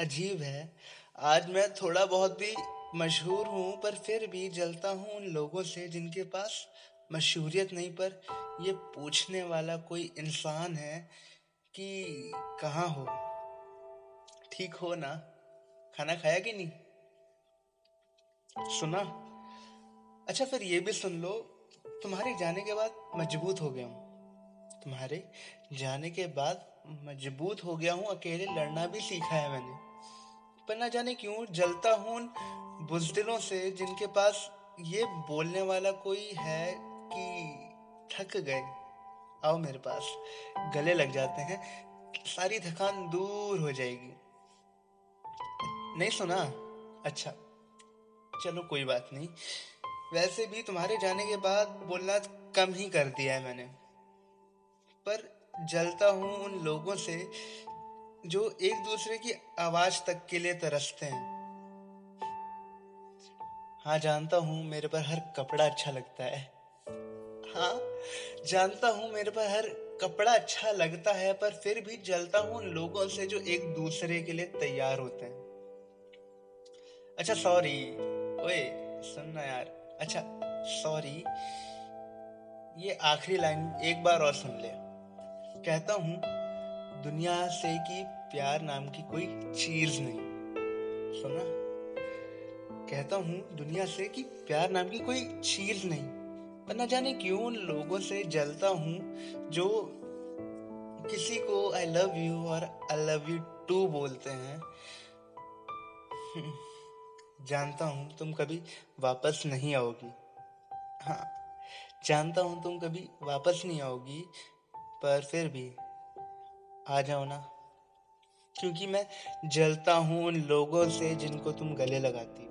अजीब है। आज मैं थोड़ा बहुत भी मशहूर हूँ, पर फिर भी जलता हूँ उन लोगों से जिनके पास मशहूरियत नहीं, पर ये पूछने वाला कोई इंसान है कि कहाँ हो? ठीक हो ना? खाना खाया कि नहीं? सुना? अच्छा फिर ये भी सुन लो, तुम्हारे जाने के बाद मज़बूत हो गया हूँ। तुम्हारे जाने के बाद मज़बूत हो गया हूँ, अकेले लड़ना भी सीखा है मैंने। पर ना जाने क्यों जलता हूँ बुजदिलों से जिनके पास ये बोलने वाला कोई है कि थक गए। आओ मेरे पास, गले लग जाते हैं, सारी थकान दूर हो जाएगी। नहीं सुना? अच्छा चलो कोई बात नहीं। वैसे भी तुम्हारे जाने के बाद बोलना कम ही कर दिया है मैंने। पर जलता हूँ उन लोगों से जो एक दूसरे की आवाज़ तक के लिए तरसते हैं। हाँ जानता हूँ मेरे पर हर कपड़ा अच्छा लगता है। हाँ जानता हूँ मेरे पर हर कपड़ा अच्छा लगता है, पर फिर भी जलता हूँ उन लोगों से जो एक दूसरे के लिए तैयार होते हैं। अच्छा सॉरी ओए सुनना यार। अच्छा सॉरी ये आखिरी लाइन एक बार और सुन ले। कहता हूँ दुनिया से कि प्यार नाम की कोई चीज़ नहीं। सुना? कहता हूँ, दुनिया से कि प्यार नाम की कोई चीज़ नहीं। पर ना जाने क्यों उन लोगों से जलता हूँ जो किसी को आई लव यू और आई लव यू टू बोलते हैं। जानता हूँ, तुम कभी वापस नहीं आओगी। हाँ जानता हूँ, तुम कभी वापस नहीं आओगी, पर फिर भी आ जाओ ना। क्योंकि मैं जलता हूँ उन लोगों से जिनको तुम गले लगाती